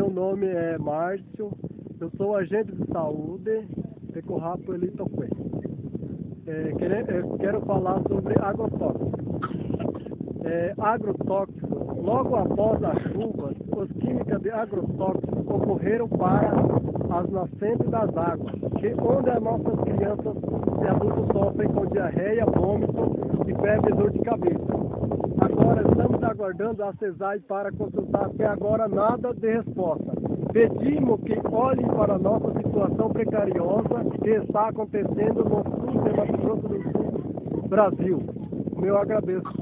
nome é Márcio, eu sou agente de saúde de Corrapo Elitoquê. É, eu quero falar sobre agrotóxicos. É, agrotóxicos, logo após as chuvas, os químicos de agrotóxicos ocorreram para as nascentes das águas, que onde as nossas crianças e adultos sofrem com diarreia, vômito e febre dor de cabeça. Agora estamos aguardando a CESAI para consultar até agora nada de resposta. Pedimos que olhem para a nossa situação precariosa que está acontecendo no sul do Brasil. Meu agradeço.